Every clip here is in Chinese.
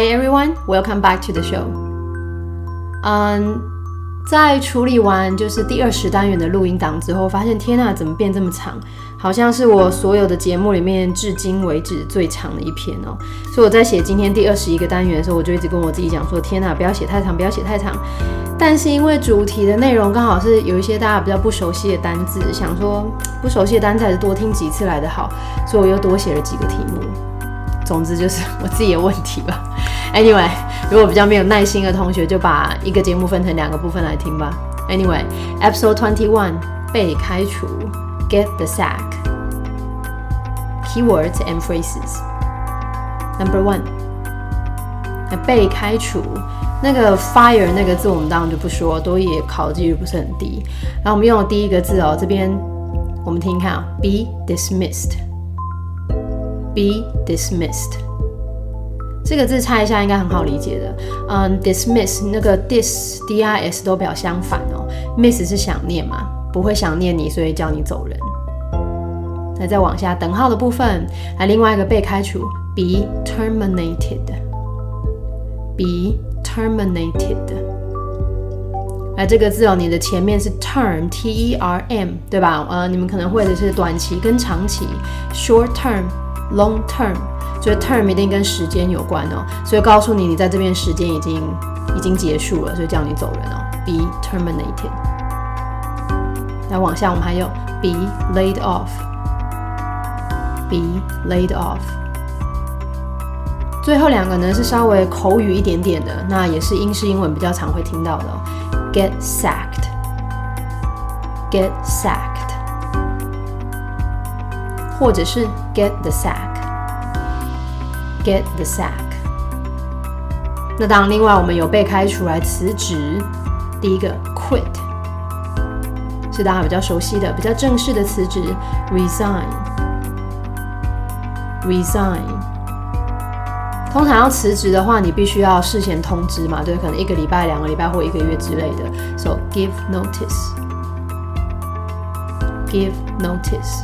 Hi everyone, welcome back to the show. 嗯，在处理完就是第二十单元的录音档之后，发现天呐，怎么变这么长？好像是我所有的节目里面至今为止最长的一篇哦。所以我在写今天第二十一个单元的时候，我就一直跟我自己讲说：天呐，不要写太长，不要写太长。但是因为主题的内容刚好是有一些大家比较不熟悉的单字，想说不熟悉的单字还是多听几次来的好，所以我又多写了几个题目。总之就是我自己的问题吧。Anyway，如果比较没有耐心的同学，就把一个节目分成两个部分来听吧。Anyway，Episode Twenty One 被开除，Get the sack，Keywords and phrases。Number one，被开除，那个 fire 那个字我们当然就不说，多也考的几率不是很低。然后我们用的第一个字哦，这边我们听看啊，be dismissed。Be dismissed，这个字猜一下应该很好理解的。嗯，dismiss 那个 dis d i s 都表相反哦，miss 是想念嘛，不会想念你，所以叫你走人。那再往下等号的部分，来另外一个被开除，be terminated，be terminated。来这个字哦，你的前面是 term t e r m 对吧？呃，你们可能会的是短期跟长期，short term。Long term，所以 term 一定跟时间有关哦，所以告诉你你在这边时间已经已经结束了，所以叫你走人哦，be terminated。来往下，我们还有 be laid off，be laid off。最后两个呢是稍微口语一点点的，那也是英式英文比较常会听到的，get sacked，get sacked。或者是 get the sack Get the sack。那当然，另外我们有被开除来辞职。第一个 quit 是大家比较熟悉的、比较正式的辞职，resign，resign。通常要辞职的话，你必须要事先通知嘛，对，可能一个礼拜、两个礼拜或一个月之类的。So give notice，give notice。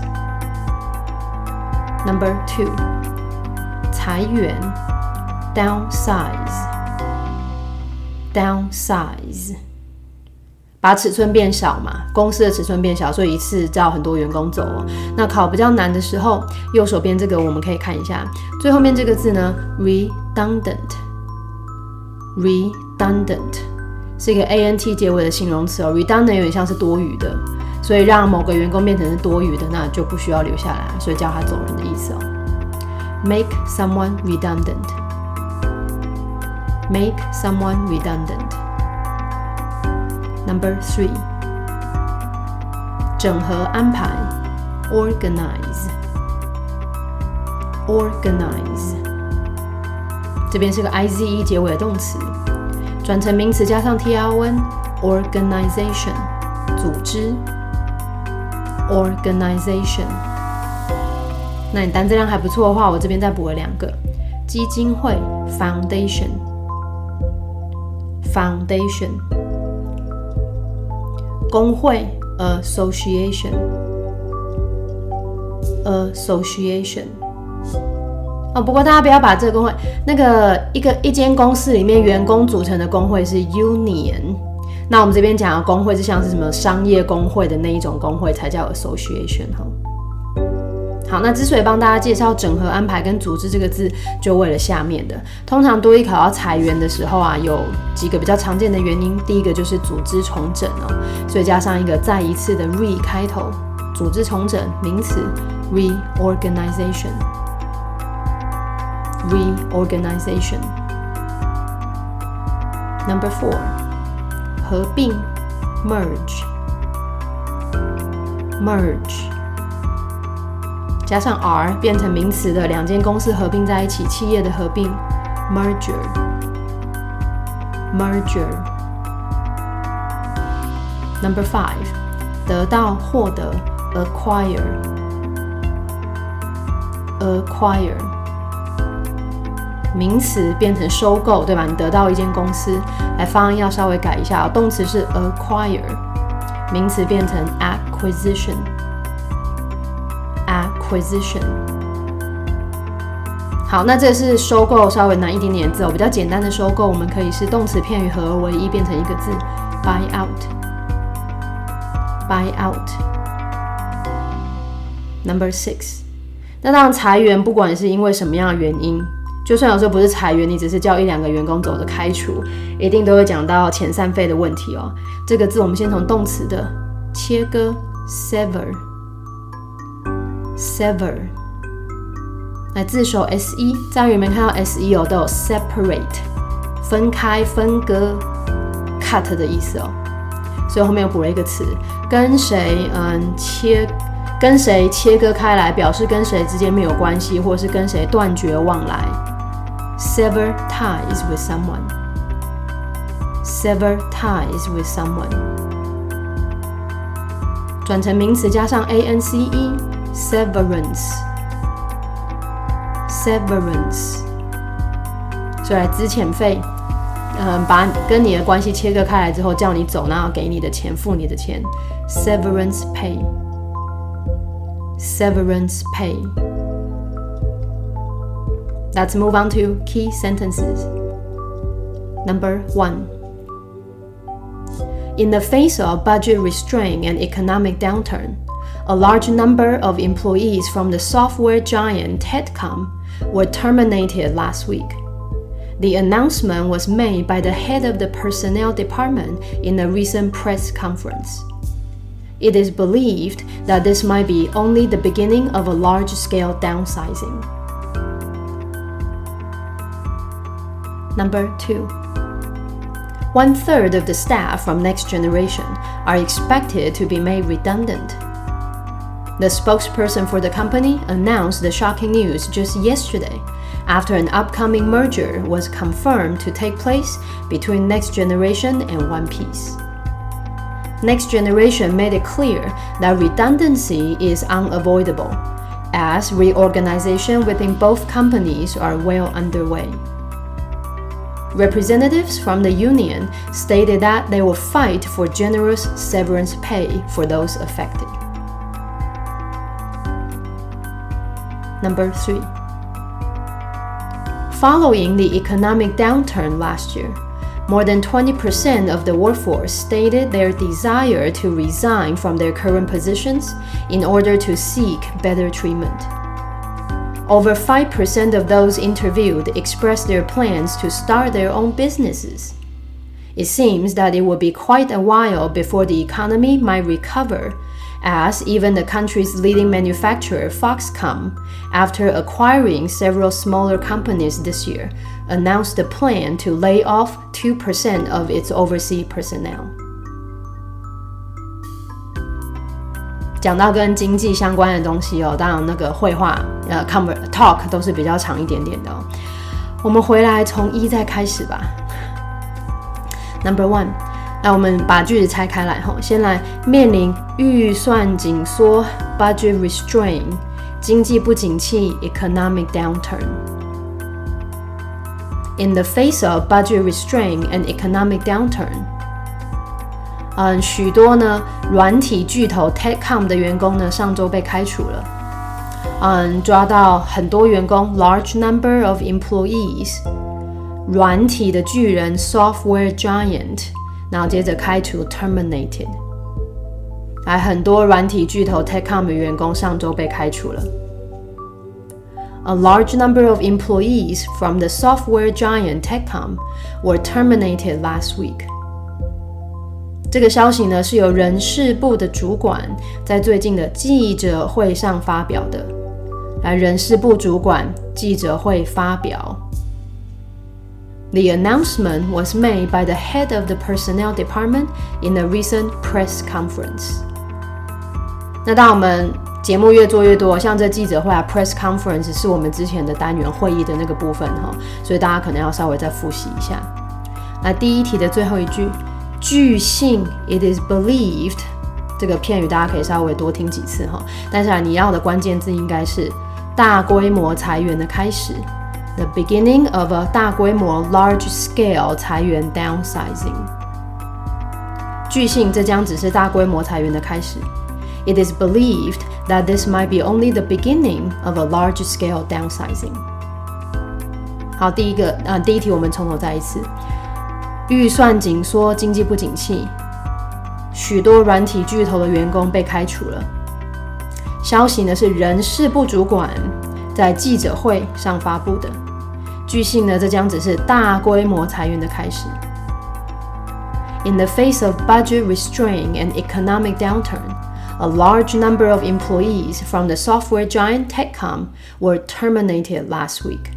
Number two，裁员，downsize，downsize，把尺寸变小嘛，公司的尺寸变小，所以一次叫很多员工走哦。那考比较难的时候，右手边这个我们可以看一下，最后面这个字呢，redundant，redundant 是一个 a n t 结尾的形容词哦，redundant 有点像是多余的。所以让某个员工变成是多余的，那就不需要留下来，所以叫他走人的意思哦。Make someone redundant. Make someone redundant. Number three. 整合安排，organize. Organize. 这边是个 i z e 结尾的动词，转成名词加上 t r n. Organization. 组织。Organization， 那你单词量还不错的话，我这边再补了两个：基金会 （Foundation），Foundation；工会 （Association），Association。哦，不过大家不要把这个工会那个一个一间公司里面员工组成的工会是 Union。那我们这边讲的工会是像是什么商业工会的那一种工会才叫 association 哈。好，那之所以帮大家介绍整合安排跟组织这个字，就为了下面的。通常多一考要裁员的时候啊，有几个比较常见的原因。第一个就是组织重整哦，所以加上一个再一次的 re 开头，组织重整名词 reorganization，reorganization。Number four。合并，merge，merge，加上 r 变成名词的两间公司合并在一起，企业的合并，merger，merger。Number five，得到、获得，acquire，acquire。名词变成收购，对吧？你得到一间公司，来发音要稍微改一下。动词是 acquire，名词变成 acquisition。好，好，那这是收购稍微难一点点的字哦，比较简单的收购，我们可以是动词片语合而为一，变成一个字，buy out，buy out。Number six，那当然裁员，不管是因为什么样的原因，就算有时候不是裁员，你只是叫一两个员工走的开除，一定都会讲到遣散费的问题哦。这个字我们先从动词的切割 sever，sever，sever。来自首 s e，在里面看到 s e 哦，都有 separate 分开、分割、cut 的意思哦。所以后面又补了一个词，跟谁嗯切，跟谁切割开来，表示跟谁之间没有关系，或是跟谁断绝往来。sever ties with someone。sever ties with someone。转成名词加上 a n c e。Severance，所以来资遣费，嗯，把跟你的关系切割开来之后，叫你走，然后给你的钱，付你的钱。Severance pay，Severance pay。Let's move on to key sentences. Number one. In the face of budget restraint and economic downturn, a large number of employees from the software giant Tedcom were terminated last week. The announcement was made by the head of the personnel department in a recent press conference. It is believed that this might be only the beginning of a large scale downsizing. Number two. One third of the staff from Next Generation are expected to be made redundant the spokesperson for the company announced the shocking news just yesterday after an upcoming merger was confirmed to take place between Next Generation and One Piece. Next Generation made it clear that redundancy is unavoidable, as reorganization within both companies are well underway. Representatives from the union stated that they will fight for generous severance pay for those affected. Number three. Following the economic downturn last year, more than 20% of the workforce stated their desire to resign from their current positions in order to seek better treatment. Over 5% of those interviewed expressed their plans to start their own businesses. It seems that it will be quite a while before the economy might recover as even the country's leading manufacturer Foxconn, after acquiring several smaller companies this year, announced a plan to lay off 2% of its overseas personnel. 讲到跟经济相关的东西哦，当然那个绘画呃 conver talk 都是比较长一点点的哦。我们回来从一再开始吧。Number one。 那我们把句子拆开来哈，先来面临预算紧缩 （budget restraint）、经济不景气 （economic downturn）。In the face of budget restraint and economic downturn，嗯，许多呢软体巨头 TechCom 的员工呢上周被开除了，嗯，抓到很多员工 （large number of employees）。软体的巨人 （software giant）。然后接着开除 terminated，来很多软体巨头 TechCom 的员工上周被开除了。A large number of employees from the software giant TechCom were terminated last week。这个消息呢是由人事部的主管在最近的记者会上发表的。来，人事部主管记者会发表。The announcement was made by the head of the personnel department in a recent press conference. 那当我们节目越做越多，像这记者会啊，press conference 是我们之前的单元会议的那个部分哈，所以大家可能要稍微再复习一下。那第一题的最后一句，据信 it is believed 这个片语大家可以稍微多听几次哈，但是啊，你要的关键字应该是大规模裁员的开始。The beginning of a 大规模 large scale 裁员 downsizing。据信，这将只是大规模裁员的开始。It is believed that this might be only the beginning of a large scale downsizing。好，第一个，呃，第一题我们从头再一次。预算紧缩，经济不景气，许多软体巨头的员工被开除了。消息呢是人事部主管在记者会上发布的。据信呢，这将只是大规模裁员的开始。In the face of budget restraint and economic downturn, a large number of employees from the software giant TechCom were terminated last week.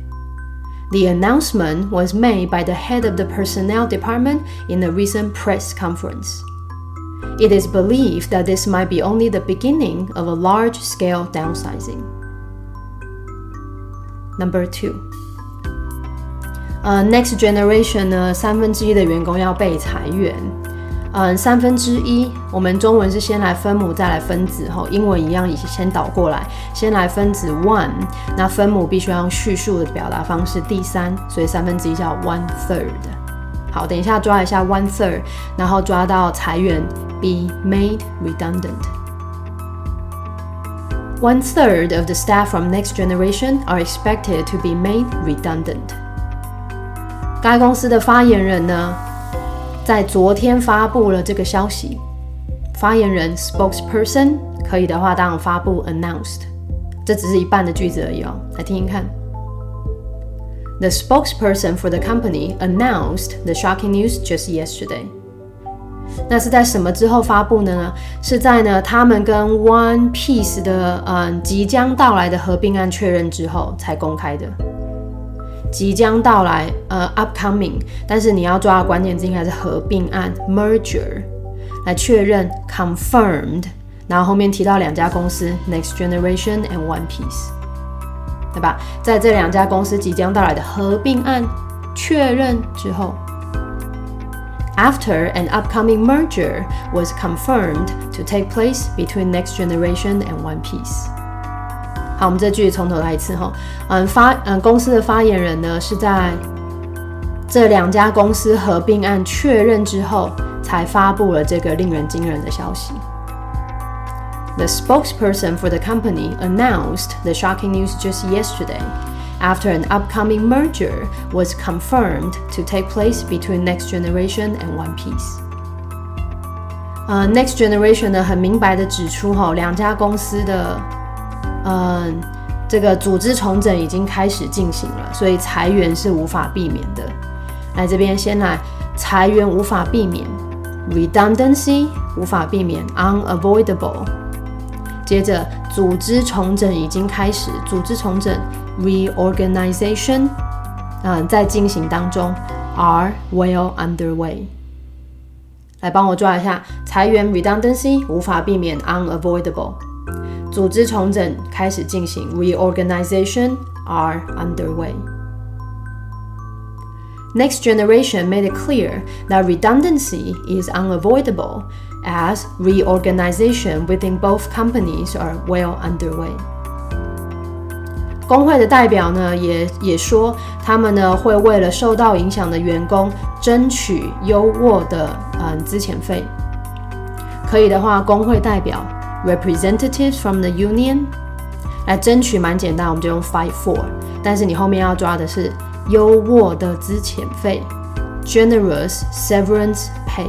The announcement was made by the head of the personnel department in a recent press conference. It is believed that this might be only the beginning of a large scale downsizing. Number two. 呃、，Next Generation 呢，三分之一的员工要被裁员。嗯，三分之一，我们中文是先来分母再来分子，吼，英文一样，先倒过来，先来分子 one，那分母必须要用叙述的表达方式，第三，所以三分之一叫 one third。好，等一下抓一下 one third，然后抓到裁员 be made redundant。One third of the staff from next generation are expected to be made redundant。该公司的发言人呢？在昨天发布了这个消息，发言人 spokesperson 可以的话，当然发布 announced，这只是一半的句子而已哦。来听听看，The spokesperson for the company announced the shocking news just yesterday。 那是在什么之后发布的呢？是在呢他们跟 One Piece 的嗯即将到来的合并案确认之后才公开的。即将到来，呃，upcoming，但是你要抓的关键字应该是合并案 merger 来确认 confirmed，然后后面提到两家公司 Next Generation and One Piece，对吧？在这两家公司即将到来的合并案确认之后 ，after an upcoming merger was confirmed to take place between Next Generation and One Piece。好，我们这句从头来一次哈。嗯，发嗯公司的发言人呢是在这两家公司合并案确认之后才发布了这个令人惊人的消息。The spokesperson for the company announced the shocking news just yesterday After an upcoming merger was confirmed to take place between Next Generation and One Piece. 呃，Next Generation 呢很明白的指出哈，两家公司的嗯，这个组织重整已经开始进行了，所以裁员是无法避免的。来这边先来，裁员无法避免，redundancy 无法避免，unavoidable。接着，组织重整已经开始，组织重整 reorganization 嗯在进行当中，are well underway。来帮我抓一下，裁员 redundancy 无法避免，unavoidable。组织重整开始进行，reorganization are underway. Next generation made it clear that redundancy is unavoidable as reorganization within both companies are well underway. 工会的代表呢，也也说，他们呢会为了受到影响的员工争取优渥的嗯资遣费。可以的话，工会代表 representatives from the union 来争取蛮简单，我们就用 fight for。但是你后面要抓的是优渥的资遣费，generous severance pay。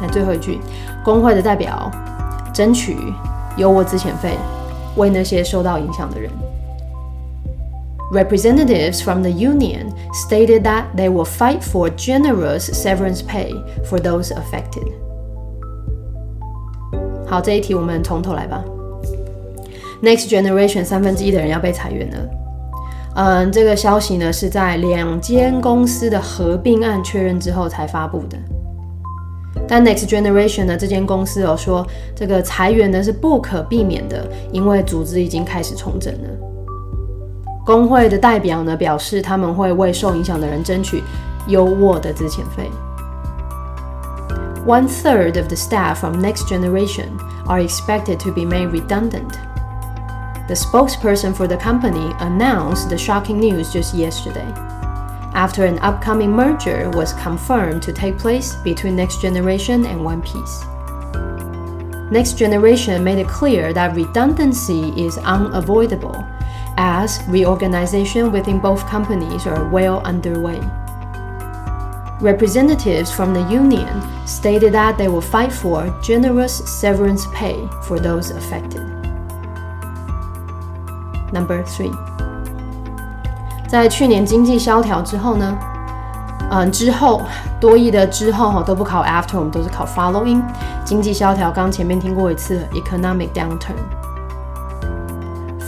来最后一句，工会的代表争取有我资遣费，为那些受到影响的人。Representatives from the union stated that they will fight for generous severance pay for those affected. 好，这一题我们从头来吧。Next generation 三分之一的人要被裁员了。嗯，这个消息呢是在两间公司的合并案确认之后才发布的。但 Next generation 呢这间公司有说，这个裁员呢是不可避免的，因为组织已经开始重整了。工会的代表呢表示，他们会为受影响的人争取优渥的资遣费。One third of the staff from Next Generation are expected to be made redundant. The spokesperson for the company announced the shocking news just yesterday, after an upcoming merger was confirmed to take place between Next Generation and One Piece. Next Generation made it clear that redundancy is unavoidable, as reorganization within both companies are well underway. Representatives from the union stated that they will fight for generous severance pay for those affected. Number three，在去年经济萧条之后呢，嗯，之后多义的之后哈都不考 after，我们都是考 following。经济萧条，刚前面听过一次 economic downturn。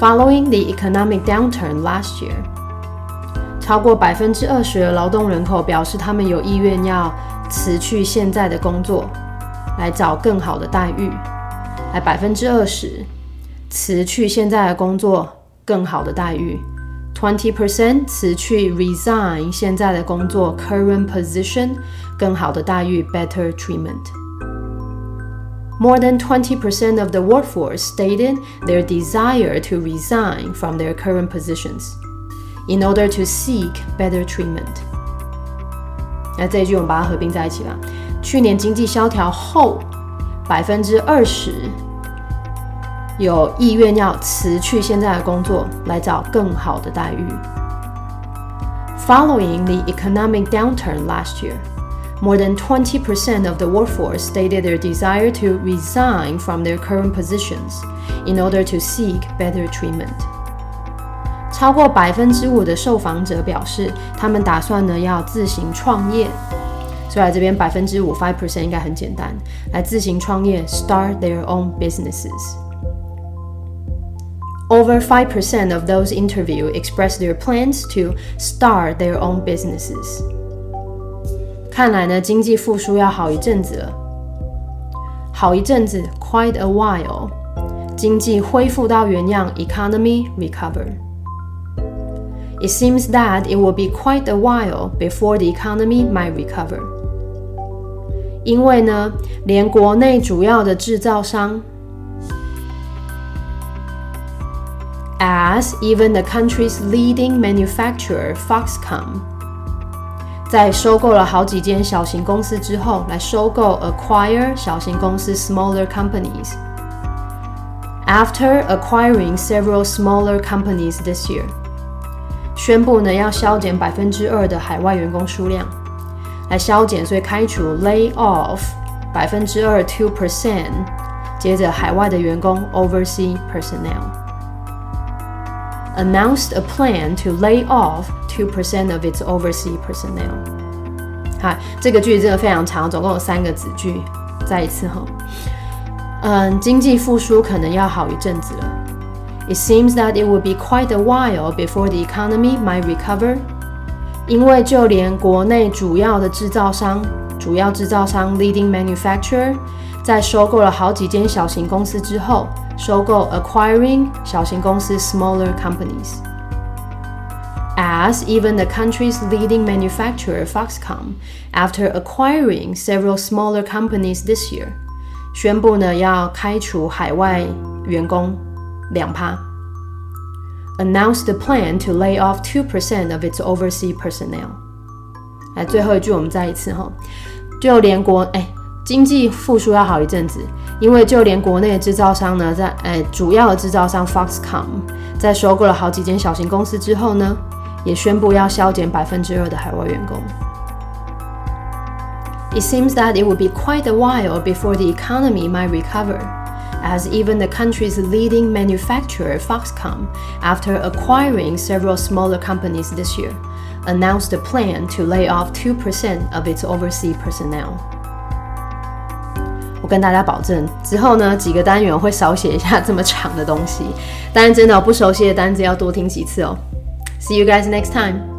Following the economic downturn last year，超过百分之二十的劳动人口表示他们有意愿要辞去现在的工作，来找更好的待遇。来百分之二十辞去现在的工作，更好的待遇。Twenty percent 辞去 resign 现在的工作 current position 更好的待遇 better treatment. More than 20% of the workforce stated their desire to resign from their current positions in order to seek better treatment. 那这一句我们把它合并在一起吧。去年经济萧条后，百分之二十 有意愿要辞去现在的工作，来找更好的待遇。Following the economic downturn last year, more than 20% of the workforce stated their desire to resign from their current positions in order to seek better treatment. 超过百分之五的受访者表示，他们打算呢要自行创业。所以来这边百分之五 five percent 应该很简单，来自行创业 start their own businesses。 over 5% of those interviewed expressed their plans to start their own businesses. 看来呢，经济复苏要好一阵子了。好一阵子，quite a while，经济恢复到原样，economy recover。It seems that it will be quite a while before the economy might recover。因为呢，连国内主要的制造商 as even the country's leading manufacturer Foxconn，在收购了好几间小型公司之后，来收购 acquire 小型公司 smaller companies。After acquiring several smaller companies this year，宣布呢要削减百分之二的海外员工数量，来削减，所以开除 lay off 百分之二 two percent，接着海外的员工 overseas personnel。 announced a plan to lay off 2% of its overseas personnel。好，这个句子真的非常长，总共有三个子句。再一次哈，嗯，经济复苏可能要好一阵子了。It seems that it will be quite a while before the economy might recover。 因为就连国内主要的制造商，主要制造商 leading manufacturer，在收购了好几间小型公司之后。收购 acquiring 小型公司 smaller companies. As even the country's leading manufacturer Foxconn, after acquiring several smaller companies this year, 宣布呢要开除海外员工两趴。Announced the plan to lay off two percent of its overseas personnel. 来，最后一句我们再一次哈，就连国哎。经济复苏要好一阵子，因为就连国内的制造商呢，在诶主要的制造商 Foxconn 在收购了好几间小型公司之后呢，也宣布要削减百分之二的海外员工。It seems that it will be quite a while before the economy might recover, as even the country's leading manufacturer Foxconn, after acquiring several smaller companies this year, announced a plan to lay off 2% of its overseas personnel. 我跟大家保证，之后呢几个单元会少写一下这么长的东西，但是真的不熟悉的单词要多听几次哦。See you guys next time.